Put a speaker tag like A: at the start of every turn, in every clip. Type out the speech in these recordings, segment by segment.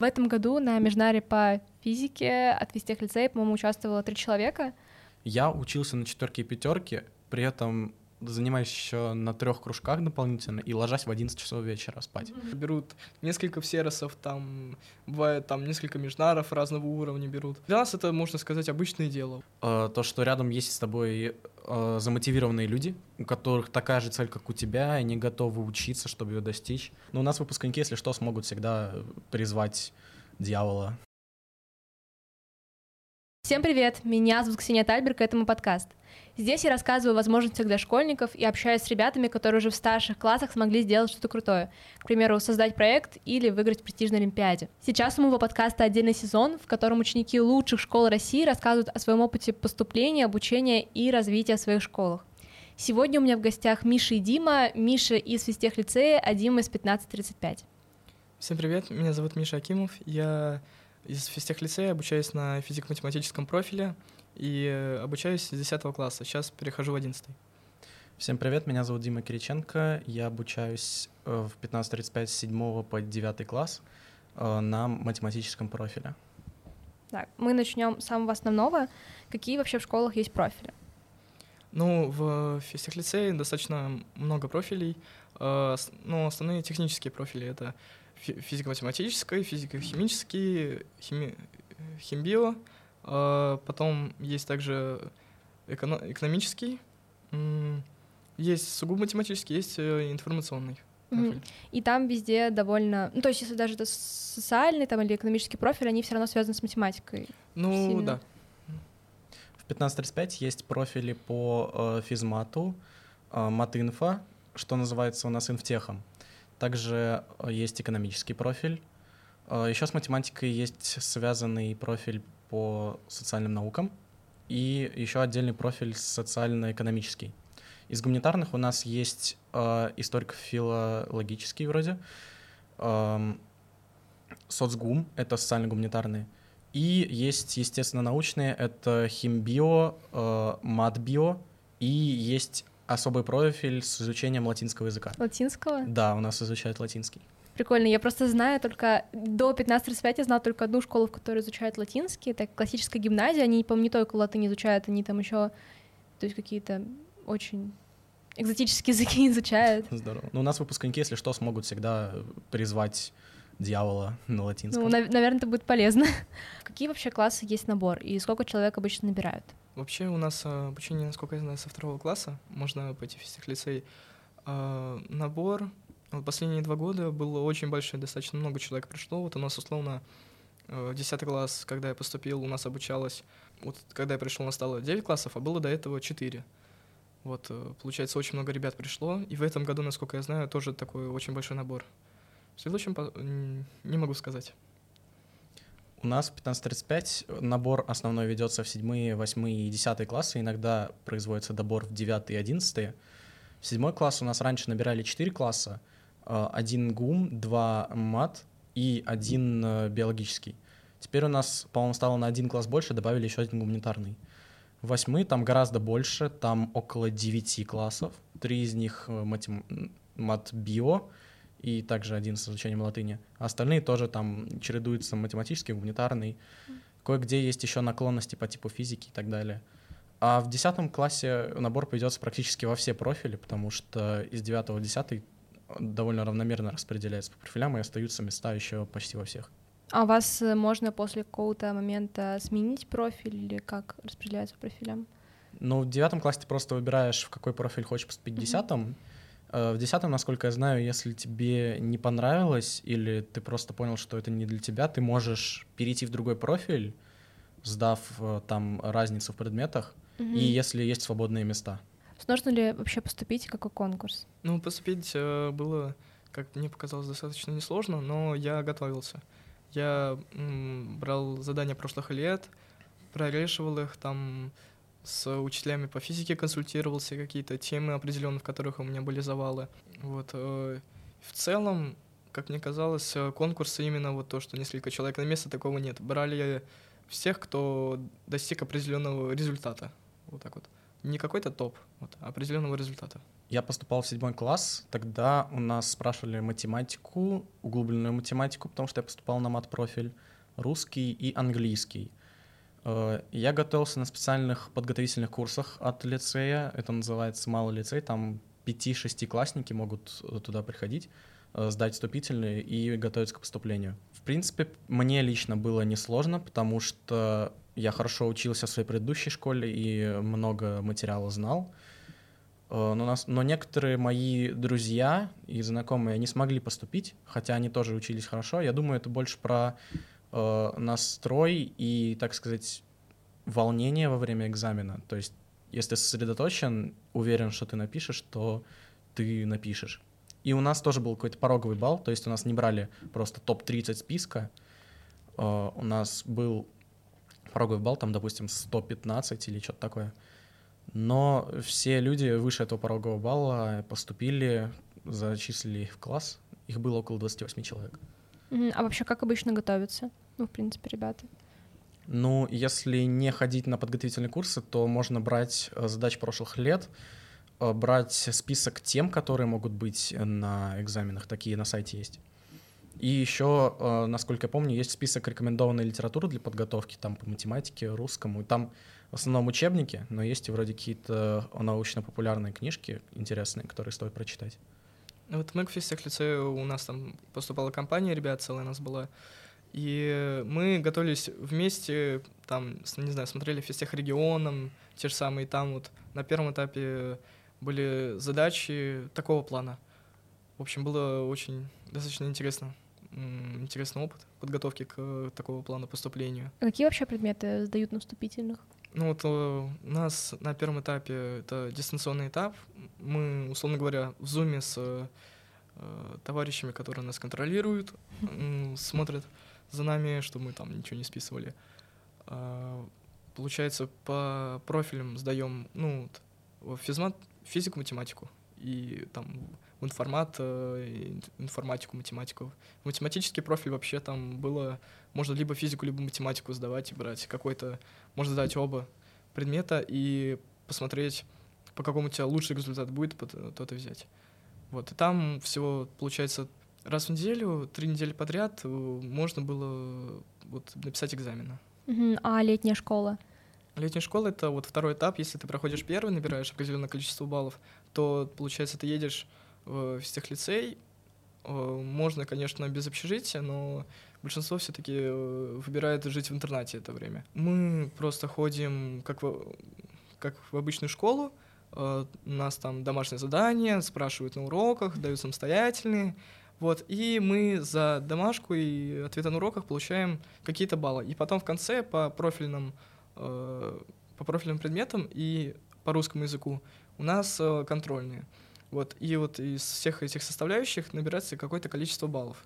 A: В этом году на межнаре по физике от физтех лицея, по-моему, участвовало три человека.
B: Я учился на четверке и пятерке, при этом занимаюсь еще на трех кружках дополнительно и ложась в 11 часов вечера спать.
C: Берут несколько всеросов, там бывает там несколько межнаров разного уровня берут. Для нас это, можно сказать, обычное дело.
B: Э, то, что рядом есть с тобой э, замотивированные люди, у которых такая же цель, как у тебя, и они готовы учиться, чтобы ее достичь. Но у нас выпускники, если что, смогут всегда призвать дьявола.
A: Всем привет! Меня зовут Ксения Тальберг, это мой подкаст. Здесь я рассказываю о возможностях для школьников и общаюсь с ребятами, которые уже в старших классах смогли сделать что-то крутое. К примеру, создать проект или выиграть в престижной Олимпиаде. Сейчас у моего подкаста отдельный сезон, в котором ученики лучших школ России рассказывают о своем опыте поступления, обучения и развития в своих школах. Сегодня у меня в гостях Миша и Дима. Миша из физтех лицея, а Дима из 1535.
C: Всем привет, меня зовут Миша Акимов. Я из физтех лицея обучаюсь на физико-математическом профиле и э, обучаюсь с 10 класса. Сейчас перехожу в 11.
B: Всем привет, меня зовут Дима Кириченко. Я обучаюсь э, в 1535 с 7 по 9 класс э, на математическом профиле.
A: Так, мы начнем с самого основного. Какие вообще в школах есть профили?
C: Ну, в физтех лицее достаточно много профилей. Ну, основные технические профили — это физико-математический, физико-химический, хими... химбио, потом есть также эконом... экономический, есть сугубо математический, есть э, информационный.
A: Mm-hmm. И там везде довольно, ну то есть если даже это социальный там или экономический профиль, они все равно связаны с математикой.
C: Ну сильно. да.
B: В 1535 есть профили по э, физмату, э, матинфо, что называется у нас инфтехом. Также э, есть экономический профиль. Э, Еще с математикой есть связанный профиль по социальным наукам и еще отдельный профиль социально-экономический. Из гуманитарных у нас есть э, историко-филологический вроде, э, соцгум — это социально-гуманитарные, и есть, естественно, научные — это химбио, э, матбио, и есть особый профиль с изучением латинского языка.
A: Латинского?
B: Да, у нас изучают латинский.
A: Прикольно. Я просто знаю только... До 1535 я знала только одну школу, в которой изучают латинский. Это классическая гимназия. Они, по-моему, не только латынь изучают, они там еще... То есть какие-то очень экзотические языки изучают.
B: Здорово. Ну, у нас выпускники, если что, смогут всегда призвать дьявола на латинском.
A: Ну, нав- наверное, это будет полезно. Какие вообще классы есть набор и сколько человек обычно набирают?
C: Вообще у нас а, обучение, насколько я знаю, со второго класса. Можно пойти в физтех-лицей. А, набор последние два года было очень большое, достаточно много человек пришло. Вот у нас, условно, 10 класс, когда я поступил, у нас обучалось, вот когда я пришел, у нас стало 9 классов, а было до этого 4. Вот, э, получается, очень много ребят пришло, и в этом году, насколько я знаю, тоже такой очень большой набор. В следующем не могу сказать.
B: У нас в 15.35 набор основной ведется в 7, 8 и 10 классы. Иногда производится добор в 9 и 11. В 7 класс у нас раньше набирали 4 класса. Э, один ГУМ, два мат и один э, биологический. Теперь у нас, по-моему, стало на один класс больше, добавили еще один гуманитарный. Восьмой там гораздо больше, там около 9 классов. Три из них э, матем... мат-био, и также один с изучением латыни. Остальные тоже там чередуются математический, гуманитарный. Кое-где есть еще наклонности по типу физики и так далее. А в 10 классе набор поведется практически во все профили, потому что из 9 в 10 довольно равномерно распределяется по профилям, и остаются места еще почти во всех.
A: А вас э, можно после какого-то момента сменить профиль или как распределяется по профилям?
B: Ну, в девятом классе ты просто выбираешь, в какой профиль хочешь поступить в десятом. Mm-hmm. В десятом, насколько я знаю, если тебе не понравилось или ты просто понял, что это не для тебя, ты можешь перейти в другой профиль, сдав э, там разницу в предметах, mm-hmm. и если есть свободные места.
A: Сложно ли вообще поступить, какой конкурс?
C: Ну, поступить э, было, как мне показалось, достаточно несложно, но я готовился. Я брал задания прошлых лет, прорешивал их, там с учителями по физике консультировался, какие-то темы определенные, в которых у меня были завалы. Вот. Э, в целом, как мне казалось, э, конкурсы именно вот то, что несколько человек на место, такого нет. Брали всех, кто достиг определенного результата. Вот так вот. Не какой-то топ, вот, а определенного результата.
B: Я поступал в седьмой класс, тогда у нас спрашивали математику, углубленную математику, потому что я поступал на мат-профиль, русский и английский. Э, я готовился на специальных подготовительных курсах от лицея, это называется малый лицей, там 5-6 классники могут туда приходить, э, сдать вступительные и готовиться к поступлению. В принципе, мне лично было несложно, потому что я хорошо учился в своей предыдущей школе и много материала знал. Э, но, нас, но некоторые мои друзья и знакомые не смогли поступить, хотя они тоже учились хорошо. Я думаю, это больше про э, настрой и, так сказать, волнение во время экзамена. То есть, если сосредоточен, уверен, что ты напишешь, то ты напишешь. И у нас тоже был какой-то пороговый балл, то есть у нас не брали просто топ-30 списка, э, у нас был пороговый балл, там, допустим, 115 или что-то такое. Но все люди выше этого порогового балла поступили, зачислили их в класс. Их было около 28 человек.
A: А вообще как обычно готовятся? Ну, в принципе, ребята.
B: Ну, если не ходить на подготовительные курсы, то можно брать э, задачи прошлых лет, брать список тем, которые могут быть на экзаменах, такие на сайте есть. И еще, э, насколько я помню, есть список рекомендованной литературы для подготовки, там по математике, русскому. Там в основном учебники, но есть и вроде какие-то научно-популярные книжки интересные, которые стоит прочитать.
C: Вот мы к физтех лицее у нас там поступала компания, ребят целая у нас была, и мы готовились вместе, там, не знаю, смотрели физтех регионом, те же самые, там вот на первом этапе были задачи такого плана. В общем, было очень достаточно интересно интересный опыт подготовки к такого плана поступлению.
A: А какие вообще предметы сдают на вступительных?
C: Ну вот э, у нас на первом этапе это дистанционный этап. Мы, условно говоря, в зуме с э, товарищами, которые нас контролируют, смотрят за нами, что мы там ничего не списывали. А, получается, по профилям сдаем, ну, вот, физмат, физику, математику и там информат, э, информатику, математику. Математический профиль вообще там было, можно либо физику, либо математику сдавать и брать какой-то, можно сдать оба предмета и посмотреть, по какому у тебя лучший результат будет, то-то взять. Вот, и там всего, получается, раз в неделю, три недели подряд э, можно было вот написать экзамены.
A: А летняя школа?
C: Летняя школа — это вот второй этап. Если ты проходишь первый, набираешь определенное количество баллов, то, получается, ты едешь в физтехлицей. Э, можно, конечно, без общежития, но большинство все-таки э, выбирает жить в интернате это время. Мы просто ходим как в, как в обычную школу, э, у нас там домашнее задание, спрашивают на уроках, дают самостоятельные, вот, и мы за домашку и ответы на уроках получаем какие-то баллы. И потом в конце по профильным, по профильным предметам и по русскому языку у нас контрольные. Вот, и вот из всех этих составляющих набирается какое-то количество баллов.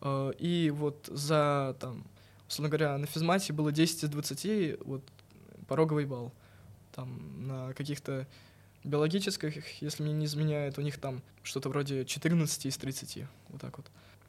C: Э, и вот за, там, условно говоря, на физмате было 10 из 20, вот, пороговый балл. Там на каких-то биологических, если мне не изменяет, у них там что-то вроде 14 из 30, вот так вот.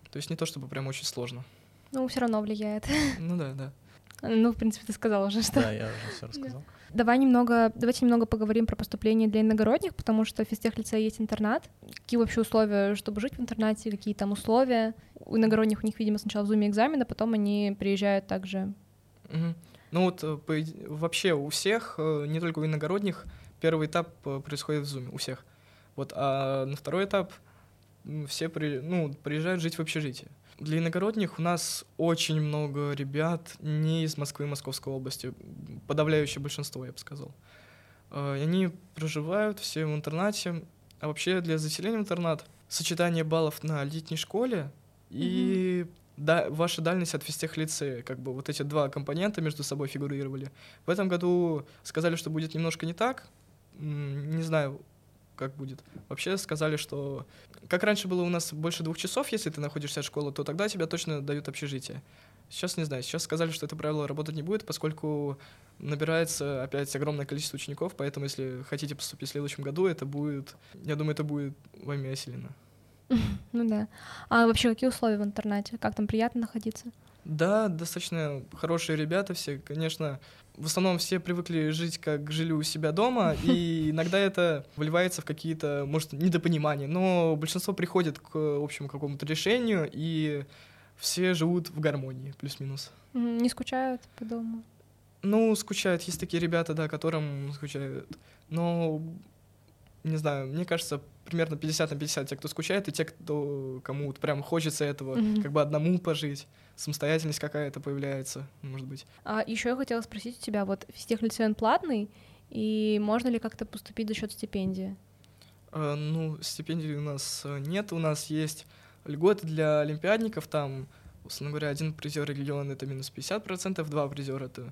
C: То есть не то чтобы прям очень сложно.
A: Ну, все равно влияет.
C: Ну да, да.
A: Ну, в принципе, ты сказал уже, что...
B: Да, я уже все рассказал. Да.
A: Давай немного, давайте немного поговорим про поступление для иногородних, потому что в физтех лице есть интернат. Какие вообще условия, чтобы жить в интернате, какие там условия? У иногородних у них, видимо, сначала в зуме экзамен, а потом они приезжают также.
C: Угу. Ну вот э, по, вообще у всех, э, не только у иногородних, первый этап э, происходит в зуме, у всех. Вот, а на второй этап все при, ну, приезжают жить в общежитие. Для иногородних у нас очень много ребят не из Москвы и Московской области, подавляющее большинство, я бы сказал. А, и они проживают все в интернате. А вообще для заселения в интернат сочетание баллов на летней школе и mm-hmm. да, ваша дальность от физтех лицея, как бы вот эти два компонента между собой фигурировали. В этом году сказали, что будет немножко не так. Не знаю, как будет. Вообще сказали, что как раньше было у нас больше двух часов, если ты находишься от школы, то тогда тебя точно дают общежитие. Сейчас не знаю, сейчас сказали, что это правило работать не будет, поскольку набирается опять огромное количество учеников, поэтому если хотите поступить в следующем году, это будет, я думаю, это будет вами осилено.
A: Ну да. А вообще какие условия в интернате? Как там приятно находиться?
C: Да, достаточно хорошие ребята все. Конечно, в основном все привыкли жить, как жили у себя дома, и иногда это выливается в какие-то, может, недопонимания, но большинство приходит к общему какому-то решению, и все живут в гармонии, плюс-минус.
A: Не скучают по дому?
C: Ну, скучают. Есть такие ребята, да, которым скучают. Но, не знаю, мне кажется, примерно 50 на 50 те, кто скучает, и те, кто, кому вот прям хочется этого, mm-hmm. как бы одному пожить, самостоятельность какая-то появляется, может быть.
A: А еще я хотела спросить у тебя, вот физтехлицей он платный, и можно ли как-то поступить за счет стипендии?
C: А, ну, стипендий у нас э, нет, у нас есть льготы для олимпиадников, там, условно говоря, один призер региона — это минус 50%, два призера — это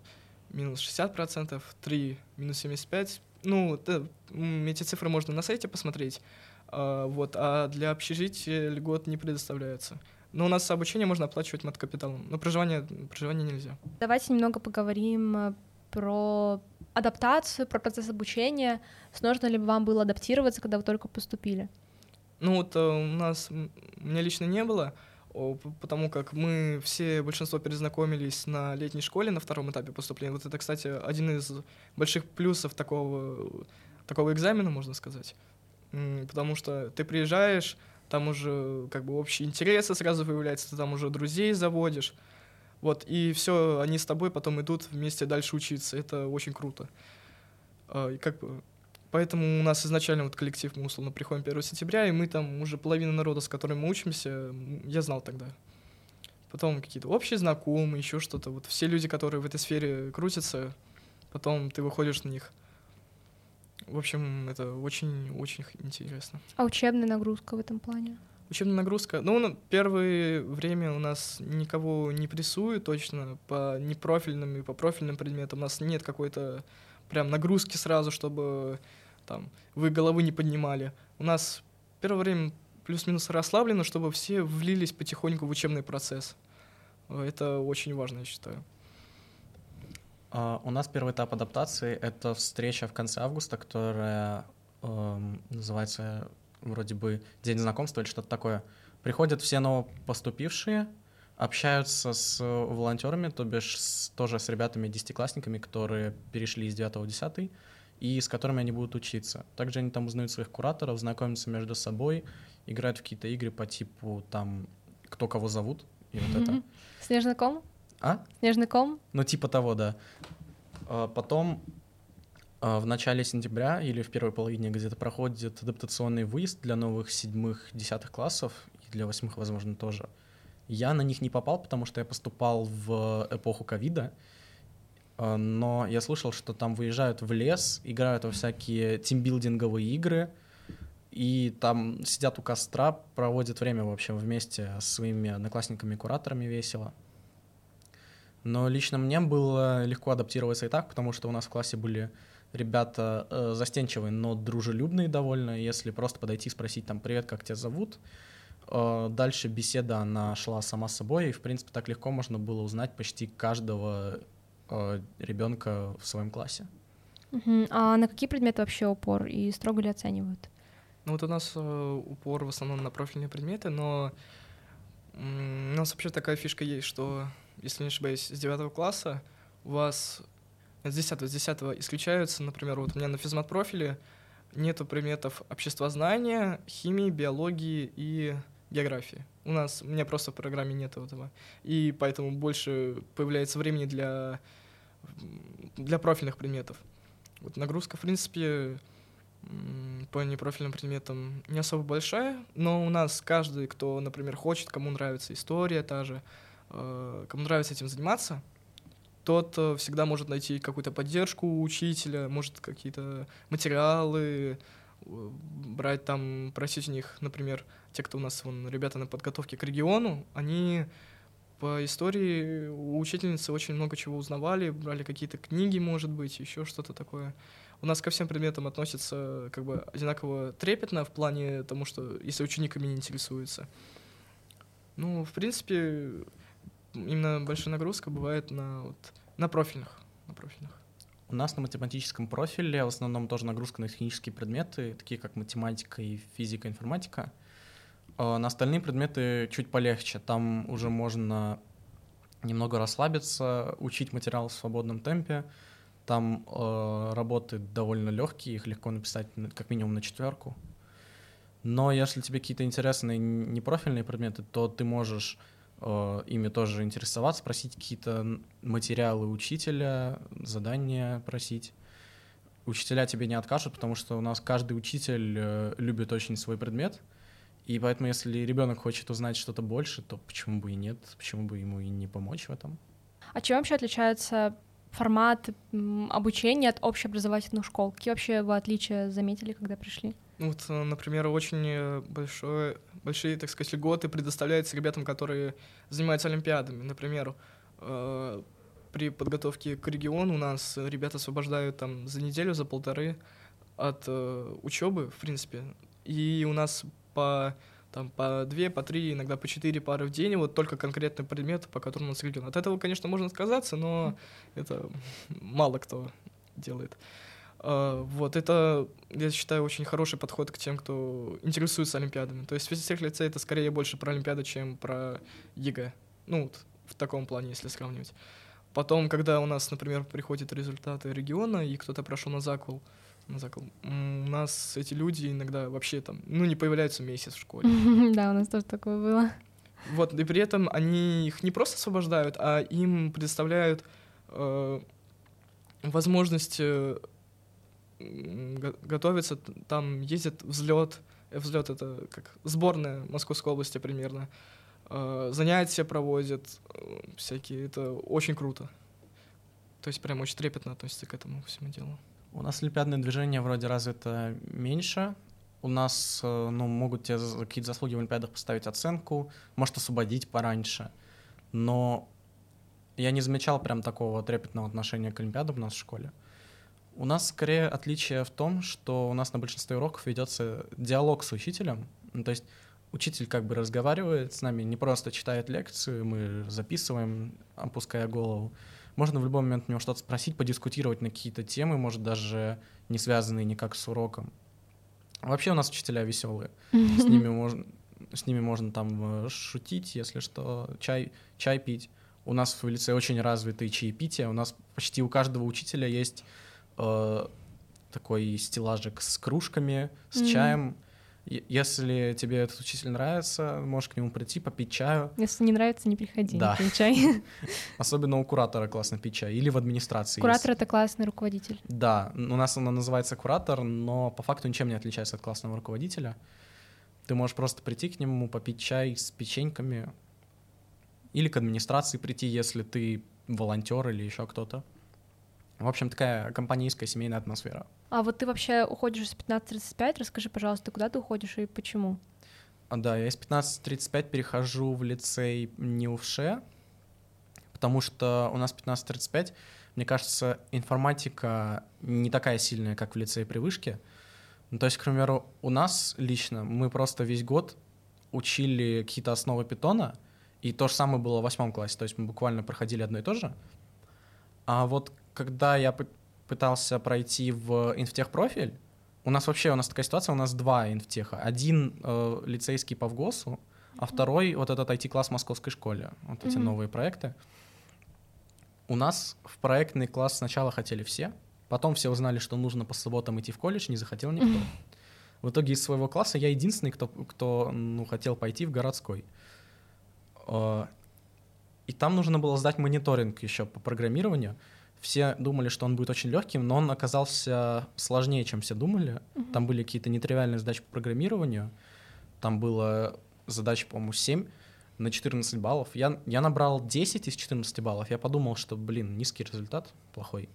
C: минус 60%, три минус 75%. Ну, это, эти цифры можно на сайте посмотреть. А, вот, а для общежития льгот не предоставляется. Но у нас обучение можно оплачивать мат-капиталом, но проживание, проживание нельзя.
A: Давайте немного поговорим э, про адаптацию, про процесс обучения. Сложно ли вам было адаптироваться, когда вы только поступили?
C: Ну вот э, у нас, у меня лично не было, потому как мы все, большинство перезнакомились на летней школе на втором этапе поступления. Вот это, кстати, один из больших плюсов такого, такого экзамена, можно сказать. Потому что ты приезжаешь, там уже как бы общие интересы сразу появляются, ты там уже друзей заводишь. Вот, и все, они с тобой потом идут вместе дальше учиться. Это очень круто. А, и как бы Поэтому у нас изначально вот коллектив, мы условно приходим 1 сентября, и мы там уже половина народа, с которым мы учимся, я знал тогда. Потом какие-то общие знакомые, еще что-то. Вот все люди, которые в этой сфере крутятся, потом ты выходишь на них. В общем, это очень-очень интересно.
A: А учебная нагрузка в этом плане?
C: Учебная нагрузка. Ну, первое время у нас никого не прессуют точно по непрофильным и по профильным предметам. У нас нет какой-то прям нагрузки сразу, чтобы там, вы головы не поднимали. У нас первое время плюс-минус расслаблено, чтобы все влились потихоньку в учебный процесс. Это очень важно, я считаю.
B: Uh, у нас первый этап адаптации — это встреча в конце августа, которая uh, называется вроде бы День знакомства или что-то такое. Приходят все новопоступившие, общаются с волонтерами, то бишь с, тоже с ребятами, десятиклассниками, которые перешли из 9 в 10 и с которыми они будут учиться. Также они там узнают своих кураторов, знакомятся между собой, играют в какие-то игры по типу там кто кого зовут и вот это.
A: Снежный ком?
B: А?
A: Снежный ком?
B: Ну типа того, да. А, потом а, в начале сентября или в первой половине где-то проходит адаптационный выезд для новых седьмых, десятых классов и для восьмых, возможно, тоже. Я на них не попал, потому что я поступал в эпоху ковида, но я слышал, что там выезжают в лес, играют во всякие тимбилдинговые игры, и там сидят у костра, проводят время, в общем, вместе с своими одноклассниками-кураторами весело. Но лично мне было легко адаптироваться и так, потому что у нас в классе были ребята э, застенчивые, но дружелюбные довольно. Если просто подойти и спросить там «Привет, как тебя зовут?», э, дальше беседа, она шла сама собой, и, в принципе, так легко можно было узнать почти каждого Э, ребенка в своем классе.
A: Uh-huh. А на какие предметы вообще упор и строго ли оценивают?
C: Ну вот у нас э, упор в основном на профильные предметы, но у нас вообще такая фишка есть, что, если не ошибаюсь, с 9 класса у вас с 10 с 10 исключаются, например, вот у меня на физмат-профиле нету предметов обществознания, химии, биологии и географии. У нас, у меня просто в программе нет этого. И поэтому больше появляется времени для, для профильных предметов. Вот нагрузка, в принципе, по непрофильным предметам не особо большая, но у нас каждый, кто, например, хочет, кому нравится история та же, э, кому нравится этим заниматься, тот э, всегда может найти какую-то поддержку у учителя, может какие-то материалы, Э, брать там, просить у них, например, те, кто у нас, вон, ребята на подготовке к региону, они по истории у учительницы очень много чего узнавали, брали какие-то книги, может быть, еще что-то такое. У нас ко всем предметам относятся как бы одинаково трепетно в плане тому, что если ученик не интересуется. Ну, в принципе, именно большая нагрузка бывает на, вот, на профильных. На профильных.
B: У нас на математическом профиле в основном тоже нагрузка на технические предметы, такие как математика и физика, информатика. А на остальные предметы чуть полегче. Там уже можно немного расслабиться, учить материал в свободном темпе. Там э, работы довольно легкие, их легко написать как минимум на четверку. Но если тебе какие-то интересные непрофильные предметы, то ты можешь э, ими тоже интересоваться, просить какие-то материалы учителя, задания просить. Учителя тебе не откажут, потому что у нас каждый учитель э, любит очень свой предмет, и поэтому, если ребенок хочет узнать что-то больше, то почему бы и нет, почему бы ему и не помочь в этом.
A: А чем вообще отличается формат обучения от общеобразовательных школ? Какие вообще вы отличия заметили, когда пришли?
C: Ну вот, э, например, очень э, большое, большие, так сказать, льготы предоставляются ребятам, которые занимаются олимпиадами. Например, э, при подготовке к региону у нас ребята освобождают там за неделю, за полторы от э, учебы, в принципе. И у нас по там по две, по три, иногда по четыре пары в день, вот только конкретный предмет, по которому нас регион. От этого, конечно, можно отказаться, но это мало кто делает. Э, вот, это, я считаю, очень хороший подход к тем, кто интересуется Олимпиадами. То есть физтех лицей это скорее больше про Олимпиады, чем про ЕГЭ. Ну, вот, в таком плане, если сравнивать. Потом, когда у нас, например, приходят результаты региона, и кто-то прошел на закл, на закол, у нас эти люди иногда вообще там, ну, не появляются месяц в школе.
A: Да, у нас тоже такое было.
C: Вот, и при этом они их не просто освобождают, а им предоставляют э, возможность э, готовиться, там ездят взлет, э, взлет это как сборная Московской области примерно, э, занятия проводят, э, всякие, это очень круто. То есть прям очень трепетно относится к этому всему делу.
B: У нас олимпиадное движение вроде развито меньше. У нас ну, могут тебе какие-то заслуги в Олимпиадах поставить оценку, может освободить пораньше. Но я не замечал прям такого трепетного отношения к Олимпиадам у нас в школе. У нас скорее отличие в том, что у нас на большинстве уроков ведется диалог с учителем. Ну, то есть учитель как бы разговаривает с нами, не просто читает лекцию, мы записываем, опуская голову. Можно в любой момент у него что-то спросить, подискутировать на какие-то темы, может, даже не связанные никак с уроком. Вообще у нас учителя веселые. С ними можно, с ними можно там э, шутить, если что, чай, чай пить. У нас в лице очень развитые чаепития. У нас почти у каждого учителя есть э, такой стеллажик с кружками, с mm-hmm. чаем. Если тебе этот учитель нравится, можешь к нему прийти, попить чаю.
A: Если не нравится, не приходи,
B: да.
A: не пей чай.
B: Особенно у куратора классно пить чай. Или в администрации.
A: Куратор — это классный руководитель.
B: Да, у нас она называется куратор, но по факту ничем не отличается от классного руководителя. Ты можешь просто прийти к нему, попить чай с печеньками. Или к администрации прийти, если ты волонтер или еще кто-то. В общем, такая компанейская семейная атмосфера.
A: А вот ты вообще уходишь из 15.35, расскажи, пожалуйста, куда ты уходишь и почему?
B: А, да, я из 15.35 перехожу в лицей НИУФШЕ, потому что у нас 15.35, мне кажется, информатика не такая сильная, как в лицее при вышке. Ну, то есть, к примеру, у нас лично мы просто весь год учили какие-то основы питона, и то же самое было в восьмом классе, то есть мы буквально проходили одно и то же. А вот когда я пытался пройти в инфтех профиль, у нас вообще у нас такая ситуация, у нас два инфтеха. Один э, лицейский по ВГОСу, а второй вот этот IT-класс в московской школе. Вот эти mm-hmm. новые проекты. У нас в проектный класс сначала хотели все, потом все узнали, что нужно по субботам идти в колледж, не захотел никто. Mm-hmm. В итоге из своего класса я единственный, кто, кто ну, хотел пойти в городской. Э, и там нужно было сдать мониторинг еще по программированию все думали, что он будет очень легким, но он оказался сложнее, чем все думали. Mm-hmm. Там были какие-то нетривиальные задачи по программированию. Там было задач, по-моему, 7 на 14 баллов. Я, я набрал 10 из 14 баллов. Я подумал, что, блин, низкий результат, плохой.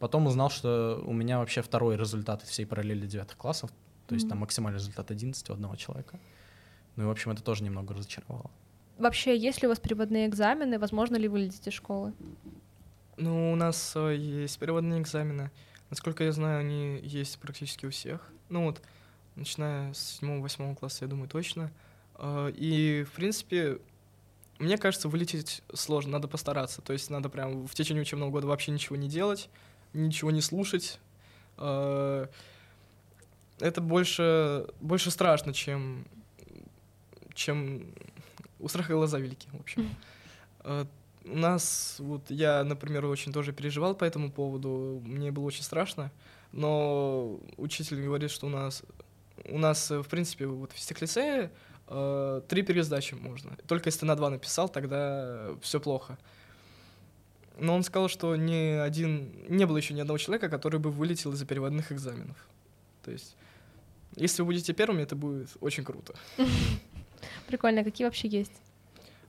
B: Потом узнал, что у меня вообще второй результат всей параллели девятых классов. То есть mm-hmm. там максимальный результат 11 у одного человека. Ну и, в общем, это тоже немного разочаровало.
A: Вообще, есть ли у вас переводные экзамены? Возможно ли вылететь из школы?
C: Ну, у нас э, есть переводные экзамены. Насколько я знаю, они есть практически у всех. Ну вот, начиная с 7-8 класса, я думаю, точно. Э, и, в принципе, мне кажется, вылететь сложно, надо постараться. То есть надо прям в течение учебного года вообще ничего не делать, ничего не слушать. Э, это больше, больше страшно, чем, чем у страха глаза велики, в общем. У нас, вот я, например, очень тоже переживал по этому поводу, мне было очень страшно, но учитель говорит, что у нас, у нас, в принципе, вот в физтех-лицее э, три пересдачи можно. Только если ты на два написал, тогда все плохо. Но он сказал, что ни один, не было еще ни одного человека, который бы вылетел из-за переводных экзаменов. То есть, если вы будете первыми, это будет очень круто.
A: Прикольно. А какие вообще есть?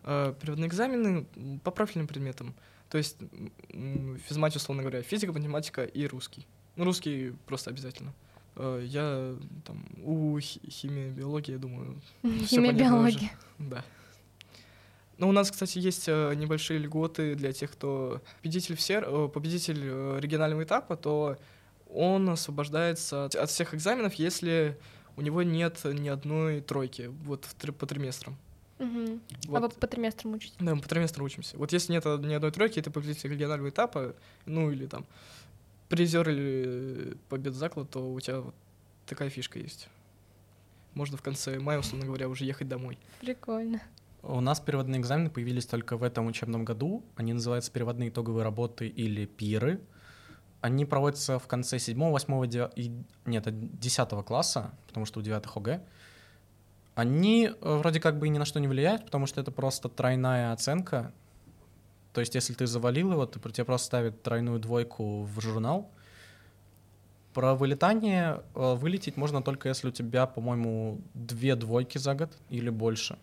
C: Э, переводные экзамены по профильным предметам. То есть физмат, условно говоря, физика, математика и русский. Ну, русский просто обязательно. Э, я там у химии, биологии, я думаю.
A: Химия, биология.
C: Да. Ну, у нас, кстати, есть э, небольшие льготы для тех, кто победитель, всер... победитель регионального этапа, то он освобождается от всех экзаменов, если у него нет ни одной тройки вот по триместрам.
A: Угу. Вот. А вы по триместрам учитесь?
C: Да, мы по триместрам учимся. Вот если нет ни одной тройки, это победитель регионального этапа, ну или там призер или побед заклад, то у тебя вот такая фишка есть. Можно в конце мая, условно говоря, уже ехать домой.
A: Прикольно.
B: У нас переводные экзамены появились только в этом учебном году. Они называются переводные итоговые работы или пиры. Они проводятся в конце 7, 8, 9, нет, 10 класса, потому что у 9 ОГЭ. Они э, вроде как бы ни на что не влияют, потому что это просто тройная оценка. То есть, если ты завалил его, то тебе просто ставят тройную двойку в журнал. Про вылетание э, вылететь можно только если у тебя, по-моему, две двойки за год или больше.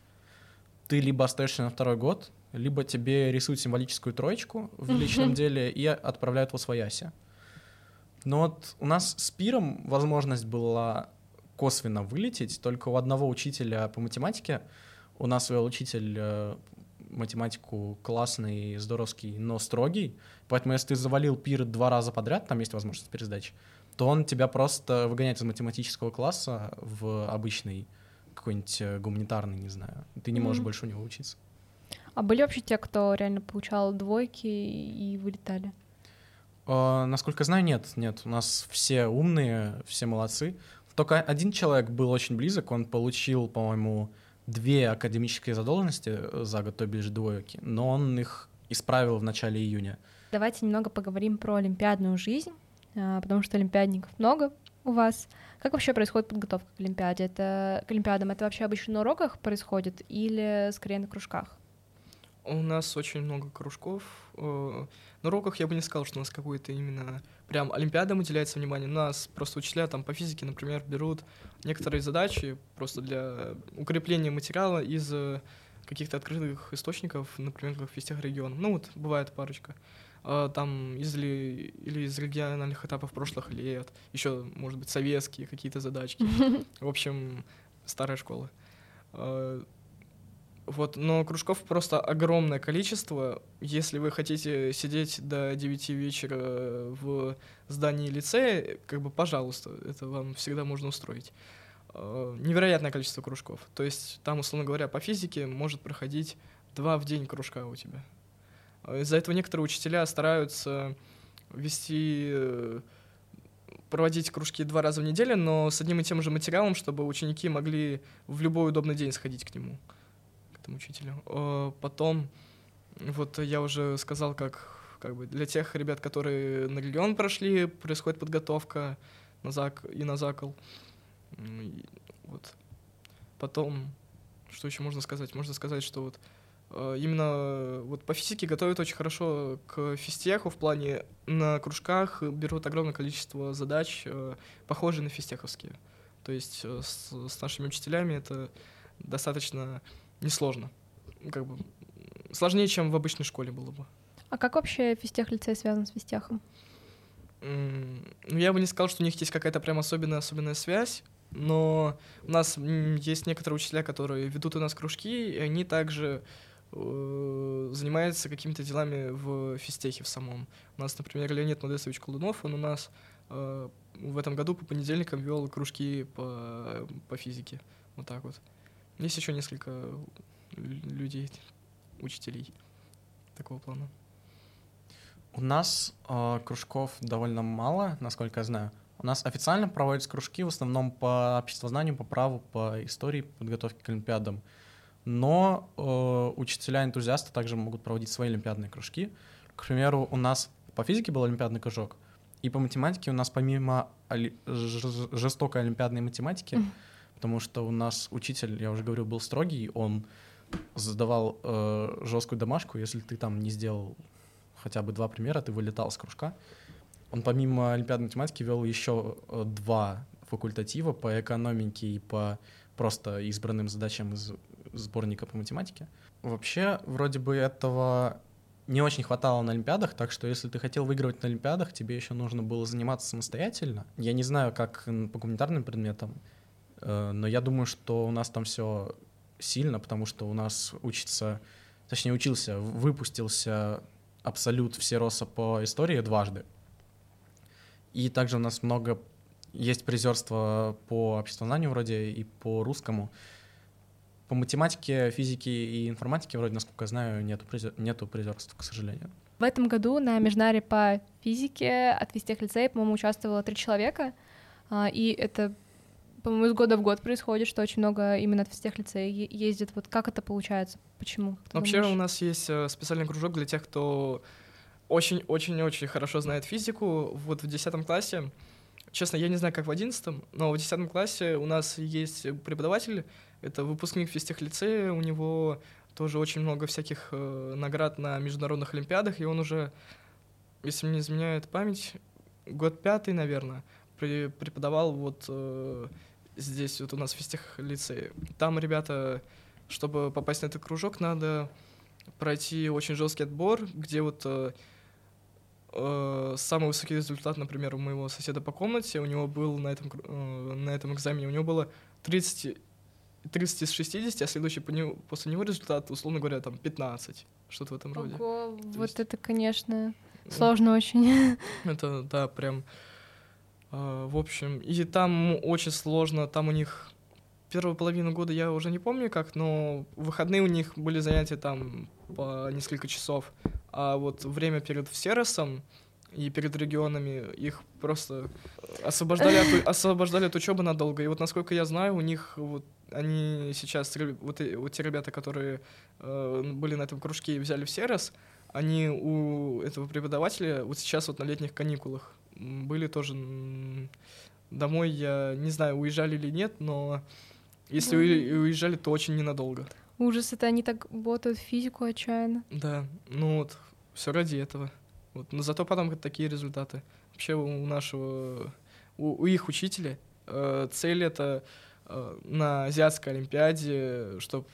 B: Ты либо остаешься на второй год, либо тебе рисуют символическую троечку в личном деле и отправляют в освояси. Но вот у нас с пиром возможность была косвенно вылететь. Только у одного учителя по математике, у нас свой учитель э, математику классный, здоровский, но строгий. Поэтому если ты завалил пир два раза подряд, там есть возможность пересдачи, то он тебя просто выгоняет из математического класса в обычный какой-нибудь э, гуманитарный, не знаю. Ты не можешь mm-hmm. больше у него учиться.
A: А были вообще те, кто реально получал двойки и вылетали?
B: Uh, насколько знаю, нет, нет. У нас все умные, все молодцы. Только один человек был очень близок, он получил, по-моему, две академические задолженности э, за год, то бишь двойки, но он их исправил в начале июня.
A: Давайте немного поговорим про олимпиадную жизнь, а, потому что олимпиадников много у вас. Как вообще происходит подготовка к Олимпиаде? Это, к Олимпиадам это вообще обычно на уроках происходит или скорее на кружках?
C: У нас очень много кружков. На уроках я бы не сказал, что у нас какой-то именно прям олимпиадам уделяется внимание. У нас просто учителя там по физике, например, берут некоторые задачи просто для укрепления материала из э, каких-то открытых источников, например, как физтех регион. Ну вот, бывает парочка. А, там из ли, или из региональных этапов прошлых лет, еще, может быть, советские какие-то задачки. В общем, старая школа. Вот, но кружков просто огромное количество. Если вы хотите сидеть до 9 вечера в здании лицея, как бы, пожалуйста, это вам всегда можно устроить. А, невероятное количество кружков. То есть там, условно говоря, по физике может проходить два в день кружка у тебя. А, из-за этого некоторые учителя стараются вести э, проводить кружки два раза в неделю, но с одним и тем же материалом, чтобы ученики могли в любой удобный день сходить к нему этому учителю. Э, потом, вот я уже сказал, как, как бы для тех ребят, которые на регион прошли, происходит подготовка на зак и на закол. Вот. Потом, что еще можно сказать? Можно сказать, что вот э, именно вот по физике готовят очень хорошо к физтеху в плане на кружках берут огромное количество задач, э, похожие на физтеховские. То есть с, с нашими учителями это достаточно несложно. Как бы сложнее, чем в обычной школе было бы.
A: А как вообще физтех лицей связан с физтехом?
C: Ну, я бы не сказал, что у них есть какая-то прям особенная особенная связь, но у нас есть некоторые учителя, которые ведут у нас кружки, и они также э, занимаются какими-то делами в физтехе в самом. У нас, например, Леонид Модесович Колдунов, он у нас э, в этом году по понедельникам вел кружки по, по физике. Вот так вот. Есть еще несколько людей, учителей такого плана.
B: У нас э, кружков довольно мало, насколько я знаю. У нас официально проводятся кружки в основном по обществознанию, по праву, по истории, подготовке к Олимпиадам. Но э, учителя-энтузиасты также могут проводить свои олимпиадные кружки. К примеру, у нас по физике был олимпиадный кружок, и по математике у нас помимо оли- жестокой олимпиадной математики, mm. Потому что у нас учитель, я уже говорил, был строгий, он задавал э, жесткую домашку, если ты там не сделал хотя бы два примера, ты вылетал с кружка. Он помимо олимпиадной математики вел еще э, два факультатива по экономике и по просто избранным задачам из сборника по математике. Вообще, вроде бы этого не очень хватало на Олимпиадах, так что если ты хотел выигрывать на Олимпиадах, тебе еще нужно было заниматься самостоятельно. Я не знаю, как по гуманитарным предметам, но я думаю, что у нас там все сильно, потому что у нас учится, точнее учился, выпустился абсолют всероса по истории дважды. И также у нас много есть призерство по обществознанию вроде и по русскому. По математике, физике и информатике вроде, насколько я знаю, нету, призер, нету призерства, к сожалению.
A: В этом году на межнаре по физике от Вестех лицея, по-моему, участвовало три человека, а, и это, по-моему, из года в год происходит, что очень много именно от Вестех лицея ездит. Вот как это получается? Почему?
C: Вообще думаешь? у нас есть э, специальный кружок для тех, кто очень-очень-очень хорошо знает физику. Вот в 10 классе Честно, я не знаю, как в одиннадцатом, но в десятом классе у нас есть преподаватель, это выпускник физтехлицея, у него тоже очень много всяких э, наград на международных олимпиадах, и он уже, если мне не изменяет память, год пятый, наверное, при, преподавал вот э, здесь вот у нас в физтехлицее. Там ребята, чтобы попасть на этот кружок, надо пройти очень жесткий отбор, где вот э, э, самый высокий результат, например, у моего соседа по комнате, у него был на этом, э, на этом экзамене, у него было 30, 30 из 60, а следующий по него, после него результат, условно говоря, там 15, что-то в этом роде.
A: Ого, вот есть... это, конечно, сложно очень.
C: Это, да, прям... Э, в общем, и там очень сложно, там у них первую половину года я уже не помню как, но выходные у них были занятия там по несколько часов, а вот время перед Всеросом и перед регионами их просто освобождали от, освобождали от учебы надолго. И вот насколько я знаю, у них вот они сейчас, вот, вот те ребята, которые э, были на этом кружке и взяли в Серос, они у этого преподавателя вот сейчас вот на летних каникулах были тоже домой, я не знаю, уезжали или нет, но если mm. уезжали, то очень ненадолго.
A: Ужас, это они так ботают физику отчаянно.
C: Да, ну вот, все ради этого. Вот. Но зато потом такие результаты. Вообще у нашего, у, у их учителя э, цель это э, на азиатской олимпиаде, чтобы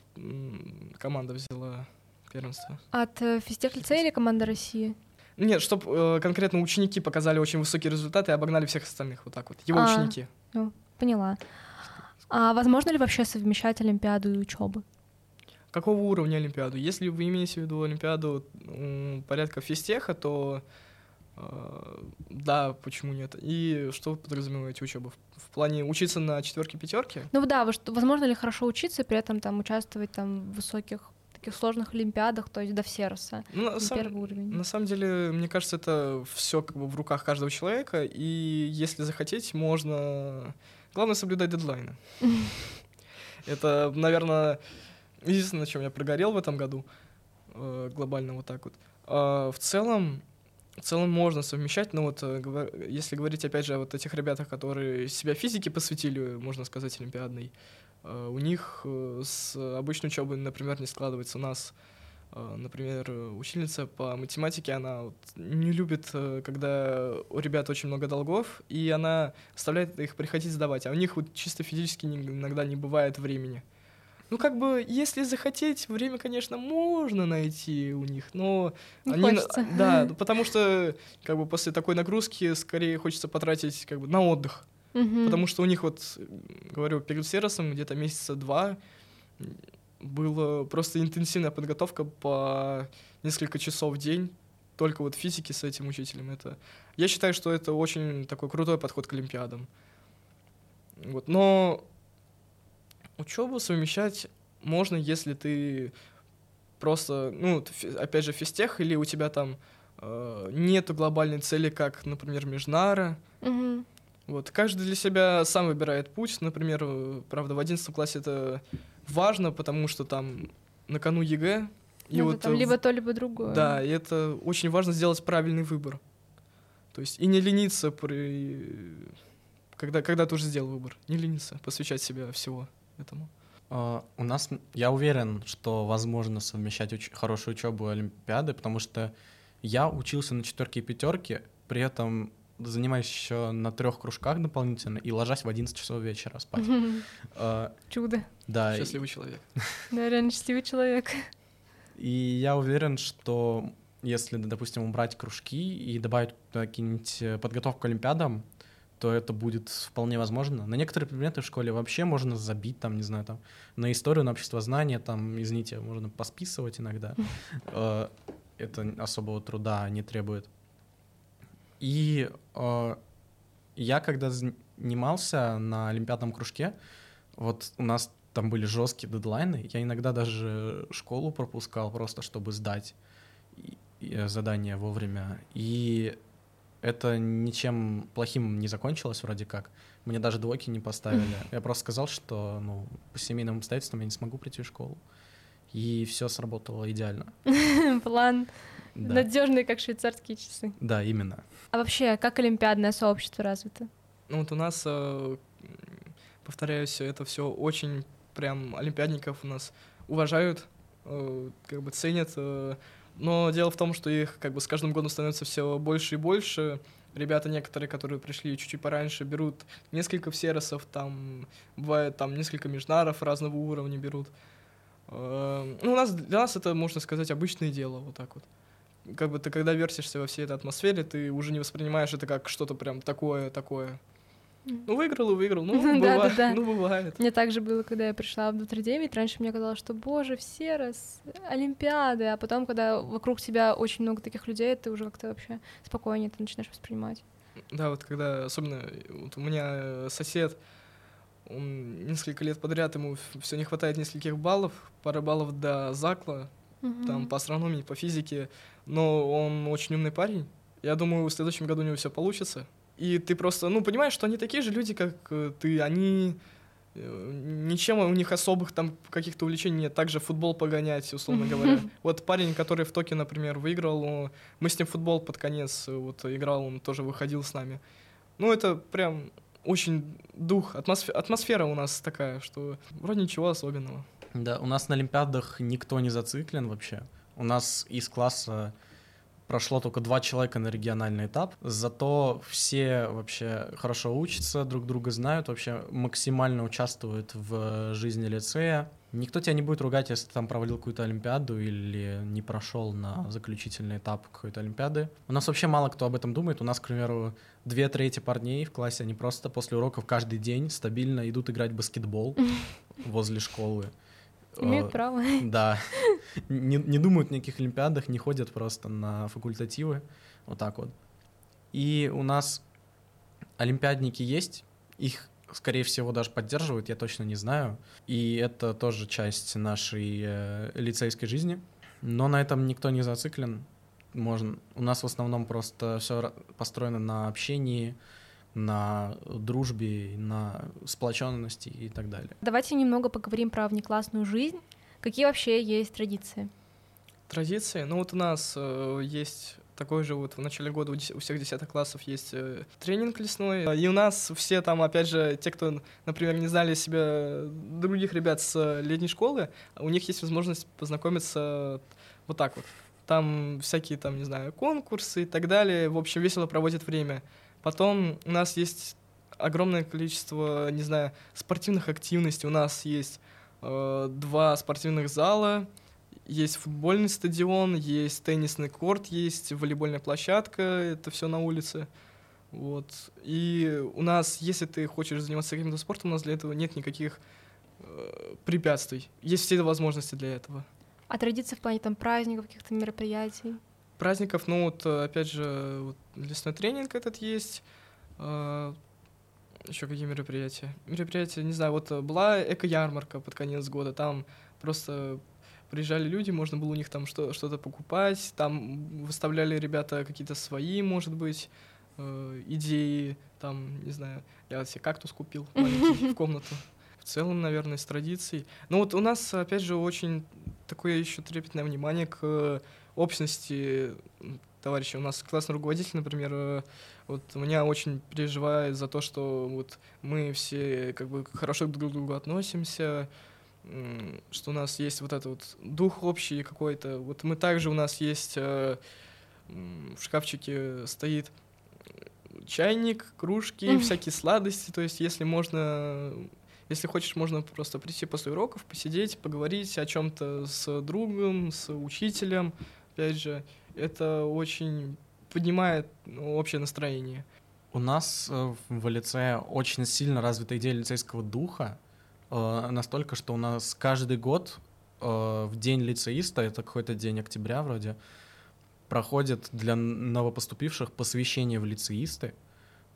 C: команда взяла первенство.
A: От э, физтех лицея или команда России?
C: Нет, чтобы э, конкретно ученики показали очень высокие результаты и обогнали всех остальных, вот так вот, его а, ученики.
A: Ну, поняла. А возможно ли вообще совмещать Олимпиаду и учебу?
C: Какого уровня Олимпиаду? Если вы имеете в виду Олимпиаду порядка физтеха, то э, да, почему нет? И что вы подразумеваете учебу? В, в плане учиться на четверке пятерке?
A: Ну да, возможно ли хорошо учиться и при этом там участвовать там в высоких таких сложных олимпиадах, то есть до всероса, ну, на, сам, первый уровень.
C: На самом деле, мне кажется, это все как бы в руках каждого человека, и если захотеть, можно Главное соблюдать дедлайны. Это, наверное, единственное, на чем я прогорел в этом году, э, глобально вот так вот. А в целом, в целом можно совмещать, но вот э, если говорить опять же о вот этих ребятах, которые себя физике посвятили, можно сказать, олимпиадной, у них с обычной учебой, например, не складывается. У нас а, например, учительница по математике, она вот не любит, э, когда у ребят очень много долгов, и она оставляет их приходить сдавать, а у них вот чисто физически иногда не бывает времени. Ну, как бы, если захотеть, время, конечно, можно найти у них, но
A: не они... Хочется.
C: Да, потому что, как бы, после такой нагрузки скорее хочется потратить, как бы, на отдых. Угу. Потому что у них вот, говорю, перед сервисом где-то месяца два была просто интенсивная подготовка по несколько часов в день, только вот физики с этим учителем. Это... Я считаю, что это очень такой крутой подход к Олимпиадам. Вот. Но учебу совмещать можно, если ты просто, ну, опять же, физтех, или у тебя там э, нету глобальной цели, как, например, Межнара.
A: Угу.
C: Вот. Каждый для себя сам выбирает путь. Например, правда, в одиннадцатом классе это важно, потому что там на кону ЕГЭ.
A: И ну, вот там либо то, либо другое.
C: Да, и это очень важно сделать правильный выбор. То есть и не лениться при... Когда, когда ты уже сделал выбор. Не лениться, посвящать себя всего этому.
B: Uh, у нас, я уверен, что возможно совмещать уч- хорошую учебу и Олимпиады, потому что я учился на четверке и пятерке, при этом занимаюсь еще на трех кружках дополнительно и ложась в 11 часов вечера спать.
A: Uh, Чудо.
B: Да.
C: Счастливый человек.
A: Да, реально счастливый человек.
B: И я уверен, что если, допустим, убрать кружки и добавить какие-нибудь э, подготовку к Олимпиадам, то это будет вполне возможно. На некоторые предметы в школе вообще можно забить, там, не знаю, там, на историю, на общество знания, там, извините, можно посписывать иногда. Э, это особого труда не требует. И э, я, когда занимался на олимпиадном кружке, вот у нас там были жесткие дедлайны, я иногда даже школу пропускал просто, чтобы сдать э, задание вовремя. И это ничем плохим не закончилось вроде как. Мне даже двойки не поставили. Я просто сказал, что ну, по семейным обстоятельствам я не смогу прийти в школу. И все сработало идеально.
A: План да. надежный, как швейцарские часы.
B: Да, именно.
A: А вообще, как олимпиадное сообщество развито?
C: Ну вот у нас, э, повторяюсь, это все очень прям олимпиадников у нас уважают, э, как бы ценят. Э, но дело в том, что их как бы с каждым годом становится все больше и больше. Ребята некоторые, которые пришли чуть-чуть пораньше, берут несколько всеросов, там бывает там несколько межнаров разного уровня берут. Ну, у нас, для нас это, можно сказать, обычное дело, вот так вот. Как бы ты, когда вертишься во всей этой атмосфере, ты уже не воспринимаешь это как что-то прям такое-такое. Ну, выиграл и выиграл. Ну, бывает. Да, да, да. Ну, бывает.
A: Мне так же было, когда я пришла в 239. Раньше мне казалось, что, боже, все раз Олимпиады. А потом, когда вокруг тебя очень много таких людей, ты уже как-то вообще спокойнее ты начинаешь воспринимать.
C: Да, вот когда, особенно, вот у меня сосед, он несколько лет подряд, ему все не хватает нескольких баллов, пара баллов до закла, угу. там по астрономии, по физике, но он очень умный парень. Я думаю, в следующем году у него все получится. И ты просто, ну, понимаешь, что они такие же люди, как э, ты, они э, ничем у них особых там каких-то увлечений нет, также футбол погонять, условно говоря. Вот парень, который в Токио, например, выиграл, мы с ним футбол под конец э, вот играл, он тоже выходил с нами. Ну, это прям очень дух, атмосфера, атмосфера у нас такая, что вроде ничего особенного.
B: Да, у нас на Олимпиадах никто не зациклен вообще. У нас из класса прошло только два человека на региональный этап, зато все вообще хорошо учатся, друг друга знают, вообще максимально участвуют в жизни лицея. Никто тебя не будет ругать, если ты там проводил какую-то олимпиаду или не прошел на заключительный этап какой-то олимпиады. У нас вообще мало кто об этом думает. У нас, к примеру, две трети парней в классе, они просто после уроков каждый день стабильно идут играть в баскетбол возле школы.
A: Имеют право.
B: Да. Не, не думают о никаких олимпиадах, не ходят просто на факультативы. Вот так вот. И у нас олимпиадники есть, их, скорее всего, даже поддерживают, я точно не знаю. И это тоже часть нашей э, лицейской жизни. Но на этом никто не зациклен. Можно. У нас в основном просто все построено на общении, на дружбе, на сплоченности и так далее.
A: Давайте немного поговорим про внеклассную жизнь. Какие вообще есть традиции?
C: Традиции? Ну вот у нас э, есть такой же вот в начале года у всех десятых классов есть э, тренинг лесной. И у нас все там, опять же, те, кто, например, не знали себя других ребят с летней школы, у них есть возможность познакомиться вот так вот. Там всякие там, не знаю, конкурсы и так далее. В общем, весело проводят время. Потом у нас есть огромное количество, не знаю, спортивных активностей. У нас есть э, два спортивных зала, есть футбольный стадион, есть теннисный корт, есть волейбольная площадка, это все на улице. Вот. И у нас, если ты хочешь заниматься каким-то спортом, у нас для этого нет никаких э, препятствий. Есть все возможности для этого.
A: А традиции в плане там праздников, каких-то мероприятий?
C: праздников, ну вот опять же вот, лесной тренинг этот есть. Э, еще какие мероприятия? Мероприятия, не знаю, вот была эко-ярмарка под конец года, там просто приезжали люди, можно было у них там что- что-то покупать, там выставляли ребята какие-то свои, может быть, э, идеи, там, не знаю, я себе кактус купил в комнату. В целом, наверное, из традиций. Ну вот у нас, опять же, очень такое еще трепетное внимание к общности товарищи. У нас классный руководитель, например, э, вот меня очень переживает за то, что вот мы все как бы хорошо друг к другу относимся, что у нас есть вот этот вот дух общий какой-то. Вот мы также у нас есть э, в шкафчике стоит чайник, кружки, mm-hmm. всякие сладости. То есть, если можно, если хочешь, можно просто прийти после уроков, посидеть, поговорить о чем-то с другом, с учителем. Опять же, это очень поднимает ну, общее настроение.
B: У нас э, в лице очень сильно развита идея лицейского духа, э, настолько, что у нас каждый год э, в день лицеиста, это какой-то день октября вроде, проходит для новопоступивших посвящение в лицеисты.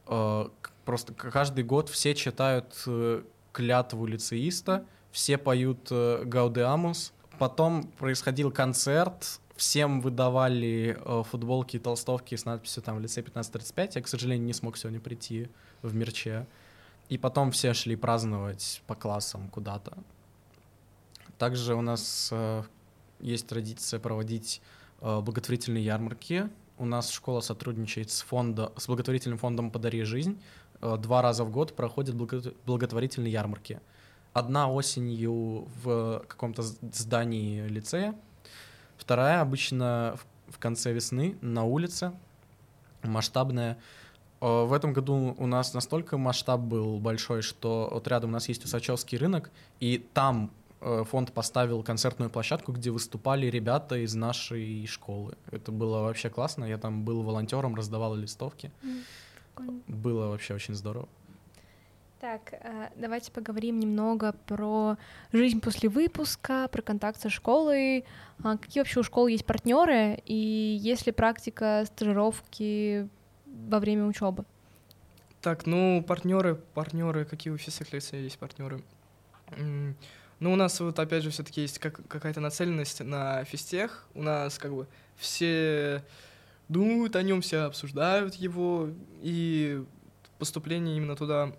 B: Просто каждый год все читают клятву лицеиста, все поют «Гаудеамус», потом происходил концерт, всем выдавали э, футболки и толстовки с надписью там в лице 1535. Я, к сожалению, не смог сегодня прийти в мерче. И потом все шли праздновать по классам куда-то. Также у нас э, есть традиция проводить э, благотворительные ярмарки. У нас школа сотрудничает с, фонда, с благотворительным фондом «Подари жизнь». Э, два раза в год проходят благотворительные ярмарки. Одна осенью в каком-то здании лицея, Вторая обычно в конце весны на улице, масштабная. Э, в этом году у нас настолько масштаб был большой, что вот рядом у нас есть Усачевский рынок, и там э, фонд поставил концертную площадку, где выступали ребята из нашей школы. Это было вообще классно. Я там был волонтером, раздавал листовки. Mm, было вообще очень здорово.
A: Так, э, давайте поговорим немного про жизнь после выпуска, про контакт со школой. А какие вообще у школы есть партнеры и есть ли практика стажировки во время учебы?
C: Так, ну, партнеры, партнеры, какие у всех лицея есть партнеры? Ну, у нас вот опять же все-таки есть как, какая-то нацеленность на физтех. У нас как бы все думают о нем, все обсуждают его, и поступление именно туда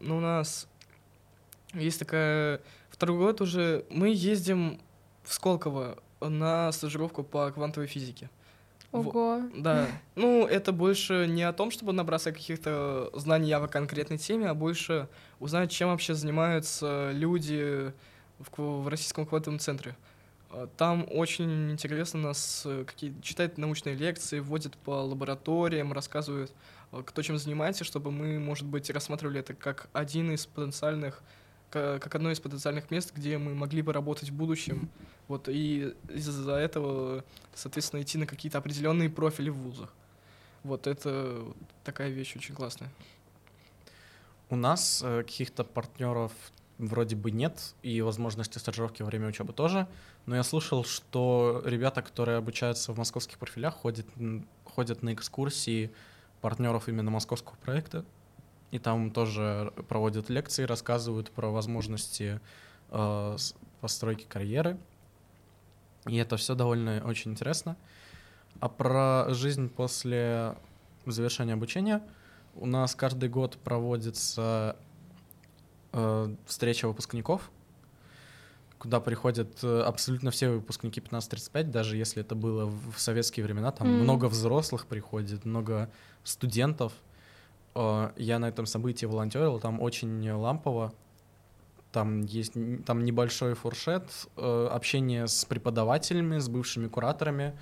C: ну, у нас есть такая... Второй год уже мы ездим в Сколково на стажировку по квантовой физике.
A: Ого.
C: В... Да. Ну, это больше не о том, чтобы набраться каких-то знаний о конкретной теме, а больше узнать, чем вообще занимаются люди в, в Российском квантовом центре. А, там очень интересно нас какие читают научные лекции, вводят по лабораториям, рассказывают Э, кто чем занимается, чтобы мы, может быть, рассматривали это как один из потенциальных как одно из потенциальных мест, где мы могли бы работать в будущем. Вот, и из-за этого, соответственно, идти на какие-то определенные профили в вузах. Вот это такая вещь очень классная.
B: У нас э, каких-то партнеров вроде бы нет, и возможности стажировки во время учебы тоже. Но я слышал, что ребята, которые обучаются в московских профилях, ходят, ходят на экскурсии партнеров именно московского проекта. И там тоже проводят лекции, рассказывают про возможности э, постройки карьеры. И это все довольно очень интересно. А про жизнь после завершения обучения у нас каждый год проводится э, встреча выпускников, куда приходят э, абсолютно все выпускники 1535, даже если это было в советские времена, там mm. много взрослых приходит, много студентов. Э, я на этом событии волонтерил, там очень лампово, там есть там небольшой фуршет, э, общение с преподавателями, с бывшими кураторами.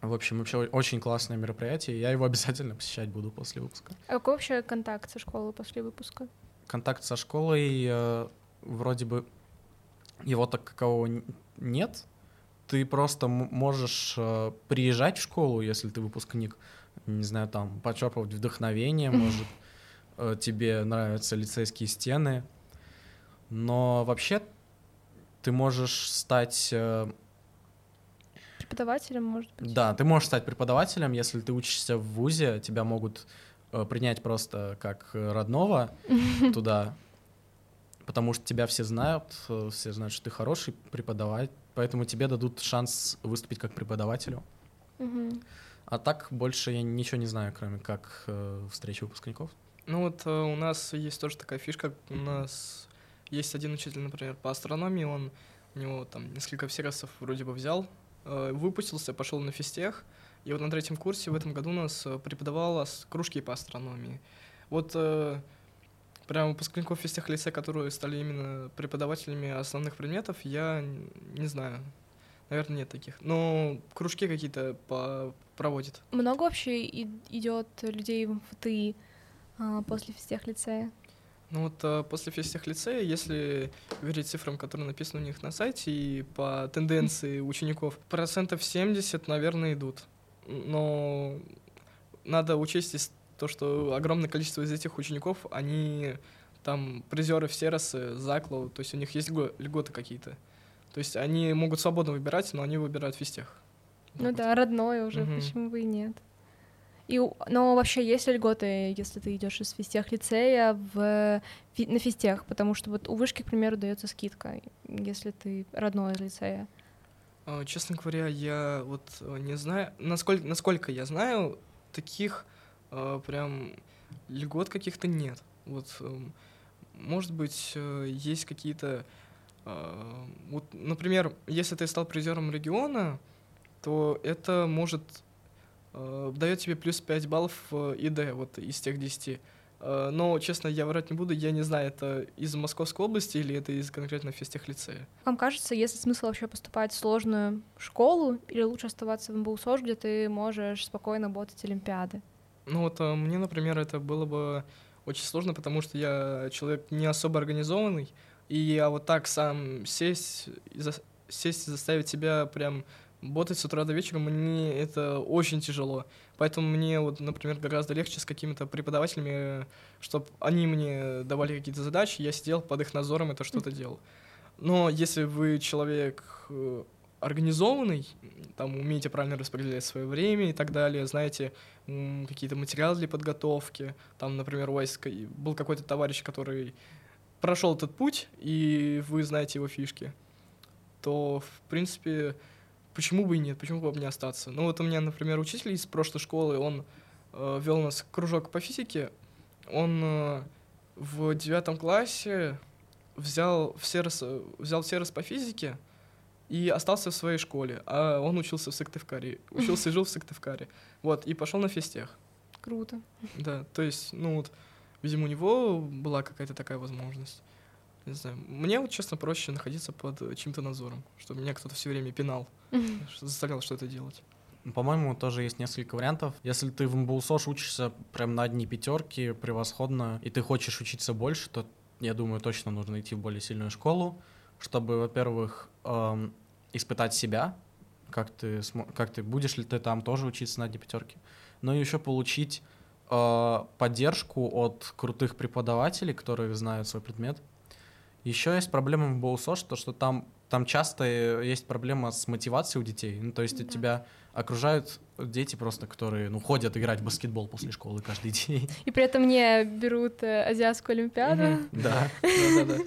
B: В общем, вообще очень классное мероприятие. Я его обязательно посещать буду после выпуска.
A: А какой вообще контакт со школой после выпуска?
B: Контакт со школой э, вроде бы его так какого нет. Ты просто можешь э, приезжать в школу, если ты выпускник, не знаю, там, почерпывать вдохновение, может, э, тебе нравятся лицейские стены. Но вообще ты можешь стать... Э,
A: преподавателем, может быть?
B: Да, ты можешь стать преподавателем, если ты учишься в ВУЗе, тебя могут принять просто как родного туда, потому что тебя все знают, э, все знают, что ты хороший преподаватель, поэтому тебе дадут шанс выступить как преподавателю.
A: Угу.
B: А так больше я ничего не знаю, кроме как э, встречи выпускников.
C: Ну вот э, у нас есть тоже такая фишка, у нас есть один учитель, например, по астрономии, он у него там несколько всеросов вроде бы взял, э, выпустился, пошел на физтех, и вот на третьем курсе в этом году у нас преподавал ас- кружки по астрономии. Вот э, прям выпускников физтех лицея, которые стали именно преподавателями основных предметов, я не знаю. Наверное, нет таких. Но кружки какие-то по- проводят.
A: Много вообще идет людей в МФТИ а, после физтех лицея?
C: Ну вот э, после физтех лицея, если верить цифрам, которые написаны у них на сайте, и по тенденции учеников, процентов 70, наверное, идут. Но надо учесть из- то, что огромное количество из этих учеников, они там призеры в Серосы, Заклоу, то есть у них есть льго- льготы какие-то. То есть они могут свободно выбирать, но они выбирают физтех.
A: Ну
C: Вот.
A: да, родное уже,
C: Мгм.
A: почему бы и нет. И, но вообще есть ли льготы, если ты идешь из физтех лицея в, фи- на физтех? Потому что вот у вышки, к примеру, дается скидка, если ты родной из лицея.
C: А, Честно говоря, я вот э, не знаю, насколько, насколько я знаю, таких прям льгот каких-то нет. Вот, эм, может быть, э, есть какие-то, э, вот, например, если ты стал призером региона, то это может э, дает тебе плюс 5 баллов в ИД, вот из тех 10. Э, Но, честно, я врать не буду, я не знаю, это из Московской области или это из конкретно физтех лицея.
A: Вам кажется, есть смысл вообще поступать в сложную школу или лучше оставаться в МБУ СОЖ, где ты можешь спокойно работать олимпиады?
C: Ну вот э, мне, например, это было бы очень сложно, потому что я человек не особо организованный, и я вот так сам сесть за- сесть и заставить себя прям работать с утра до вечера, мне это очень тяжело. Поэтому мне вот, например, гораздо легче с какими-то преподавателями, чтобы они мне давали какие-то задачи, я сидел под их надзором, это что-то делал. Но если вы человек э, организованный, там умеете правильно распределять свое время и так далее, знаете какие-то материалы для подготовки, там, например, у вас был какой-то товарищ, который прошел этот путь, и вы знаете его фишки, то, в принципе, почему бы и нет, почему бы не остаться? Ну вот у меня, например, учитель из прошлой школы, он э, вел нас кружок по физике, он э, в девятом классе взял все раз, взял все раз по физике и остался в своей школе, а он учился в Сыктывкаре, учился и жил в Сыктывкаре, вот, и пошел на физтех,
A: Круто.
C: да, то есть, ну вот, видимо, у него была какая-то такая возможность. Не знаю. Мне вот, честно, проще находиться под чьим-то надзором, чтобы меня кто-то все время пинал, что- заставлял что-то делать.
B: По-моему, тоже есть несколько вариантов. Если ты в МБУ СОЖ учишься прям на одни пятерки превосходно, и ты хочешь учиться больше, то, я думаю, точно нужно идти в более сильную школу, чтобы, во-первых, эм, испытать себя, как ты, как ты, будешь ли ты там тоже учиться на одни пятерки, но еще получить э, поддержку от крутых преподавателей, которые знают свой предмет. Еще есть проблема в МБУ СОЖ, то что там, там часто э, есть проблема с мотивацией у детей. Ну, то есть
A: Да.
B: тебя окружают дети просто, которые, ну, ходят играть в баскетбол после школы каждый день.
A: И при этом мне берут э, азиатскую олимпиаду.
C: Мгм.
B: Да.
C: Да-да-да.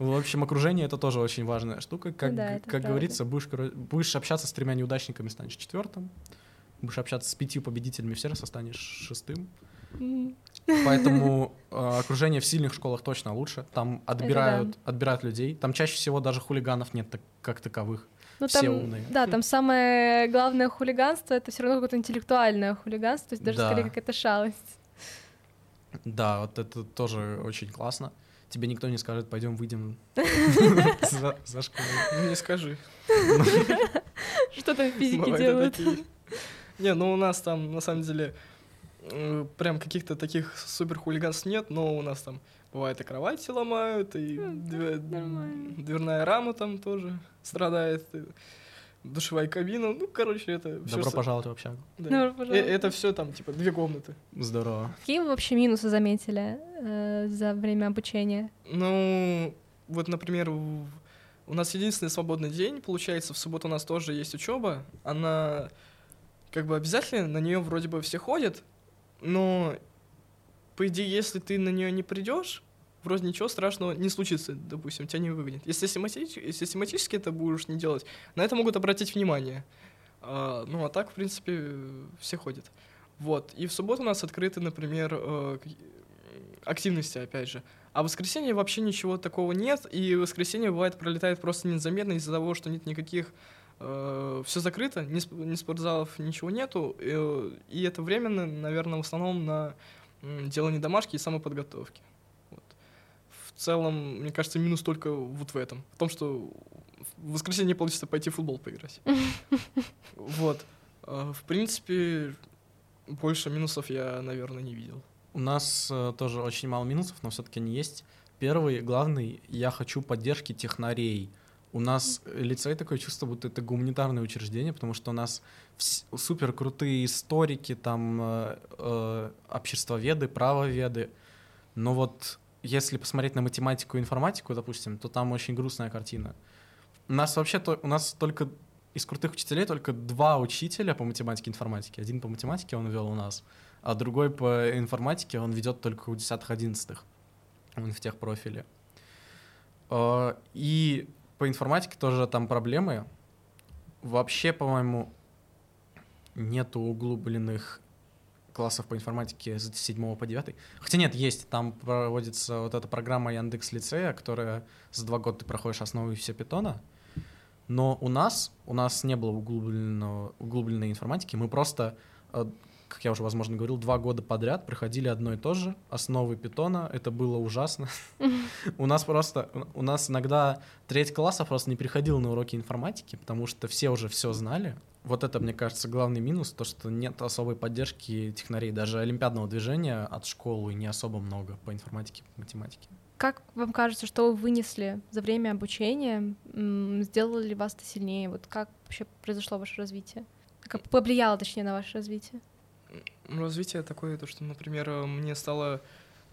B: В общем, окружение — это тоже очень важная штука. Как,
A: да,
B: как
A: правда.
B: говорится, будешь, будешь общаться с тремя неудачниками, станешь четвертым. Будешь общаться с пятью победителями все равно станешь шестым. Поэтому э, окружение в сильных школах точно лучше. Там отбирают,
A: да.
B: отбирают людей. Там чаще всего даже хулиганов нет так- как таковых.
A: Ну,
B: Все
A: там,
B: умные.
A: Да, там самое главное хулиганство это все равно какое-то интеллектуальное хулиганство, то есть даже
B: Да.
A: скорее какая-то шалость.
B: Да, вот это тоже очень классно. Тебе никто не скажет, пойдем выйдем за, школу.
C: Ну, не скажи.
A: Что там физики делают?
C: Не, ну у нас там, на самом деле, э, прям каких-то таких супер хулиганств нет, но у нас там бывает и кровати ломают, и дверная рама там тоже страдает, душевая кабина, ну, короче, это
B: Добро
C: со-
B: пожаловать в общагу.
C: да.
A: Добро
C: Э,
A: пожаловать.
C: Это все там, типа, две комнаты.
B: Здорово.
A: Какие вы вообще минусы заметили э, за время обучения?
C: Ну, вот, например, у нас единственный свободный день, получается, в субботу у нас тоже есть учеба. Она как бы обязательно, на нее вроде бы все ходят, но по идее, если ты на нее не придешь, вроде ничего страшного не случится, допустим, тебя не выгонят. Если систематически, систематически это будешь не делать, на это могут обратить внимание. А, ну, а так, в принципе, э, все ходят. Вот. И в субботу у нас открыты, например, э, активности, опять же. А в воскресенье вообще ничего такого нет, и воскресенье бывает пролетает просто незаметно из-за того, что нет никаких э, все закрыто, ни, ни спортзалов, ничего нету, и, и это временно, наверное, в основном на делание домашки и самоподготовки. Целом, мне кажется, минус только вот в этом, в том, что в воскресенье получится пойти в футбол поиграть. Вот. А, в принципе, больше минусов я, наверное, не видел.
B: У нас э, тоже очень мало минусов, но все-таки они есть. Первый, главный, я хочу поддержки технарей. У нас лицей такое чувство, будто это гуманитарное учреждение, потому что у нас супер крутые историки, там э, э, обществоведы, правоведы. Но вот если посмотреть на математику и информатику, допустим, то там очень грустная картина. У нас вообще то, у нас только из крутых учителей только два учителя по математике и информатике. Один по математике он вел у нас, а другой по информатике он ведет только у 10-11. Он в тех профиле. А, и по информатике тоже там проблемы. Вообще, по-моему, нету углубленных классов по информатике с 7 по 9. Хотя нет, есть. Там проводится вот эта программа Яндекс Лицея, которая за два года ты проходишь основы все питона. Но у нас, у нас не было углубленного, углубленной информатики. Мы просто, э, как я уже, возможно, говорил, два года подряд проходили одно и то же, основы питона. Это было ужасно. У нас просто, у нас иногда треть класса просто не приходил на уроки информатики, потому что все уже все знали. Вот это, мне кажется, главный минус, то, что нет особой поддержки технарей. Даже олимпиадного движения от школы не особо много по информатике, по математике.
A: Как вам кажется, что вы вынесли за время обучения? Сделало ли вас это сильнее? Вот как вообще произошло ваше развитие? Как повлияло, точнее, на ваше развитие?
C: Развитие такое, то, что, например, мне стало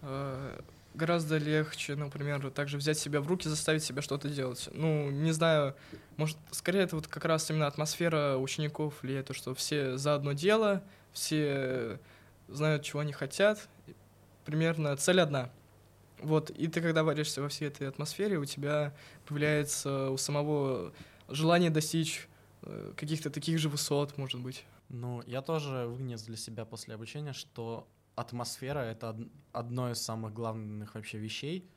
C: э, гораздо легче, например, также взять себя в руки, заставить себя что-то делать. Ну, не знаю, может, скорее это вот как раз именно атмосфера учеников влияет, то, что все за одно дело, все знают, чего они хотят, примерно цель одна — вот, и ты когда варишься во всей этой атмосфере, у тебя появляется у самого желание достичь э, каких-то таких же высот, может быть.
B: Ну, я тоже вынес для себя после обучения, что атмосфера — это одно из самых главных вообще вещей.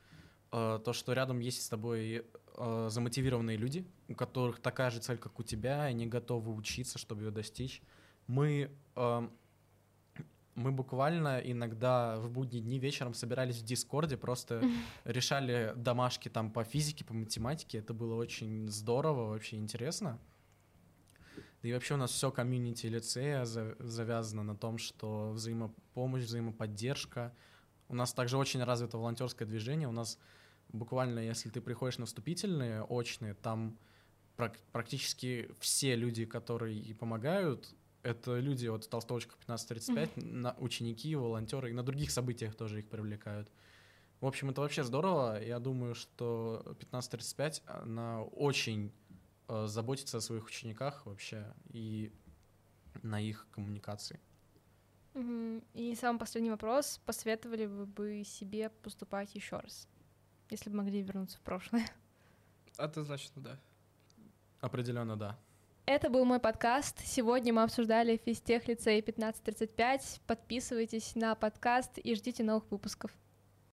B: Э, то, что рядом есть с тобой э, замотивированные люди, у которых такая же цель, как у тебя, и они готовы учиться, чтобы ее достичь. Мы эм, мы буквально иногда в будние дни вечером собирались в Дискорде, просто решали домашки там по физике, по математике. Это было очень здорово, вообще интересно. Да и вообще у нас все комьюнити лицея завязано на том, что взаимопомощь, взаимоподдержка. У нас также очень развито волонтерское движение. У нас буквально, если ты приходишь на вступительные, очные, там практически все люди, которые помогают, это люди от толстовочков 1535, mm-hmm. на ученики, волонтеры, и на других событиях тоже их привлекают. В общем, это вообще здорово. Я думаю, что 1535, она очень э, заботится о своих учениках вообще и на их коммуникации.
A: И самый последний вопрос. Посоветовали вы бы себе поступать еще раз, если бы могли вернуться в прошлое?
C: Однозначно, да.
B: Определенно, да.
A: Это был мой подкаст. Сегодня мы обсуждали физтех лицей 1535. Подписывайтесь на подкаст и ждите новых выпусков.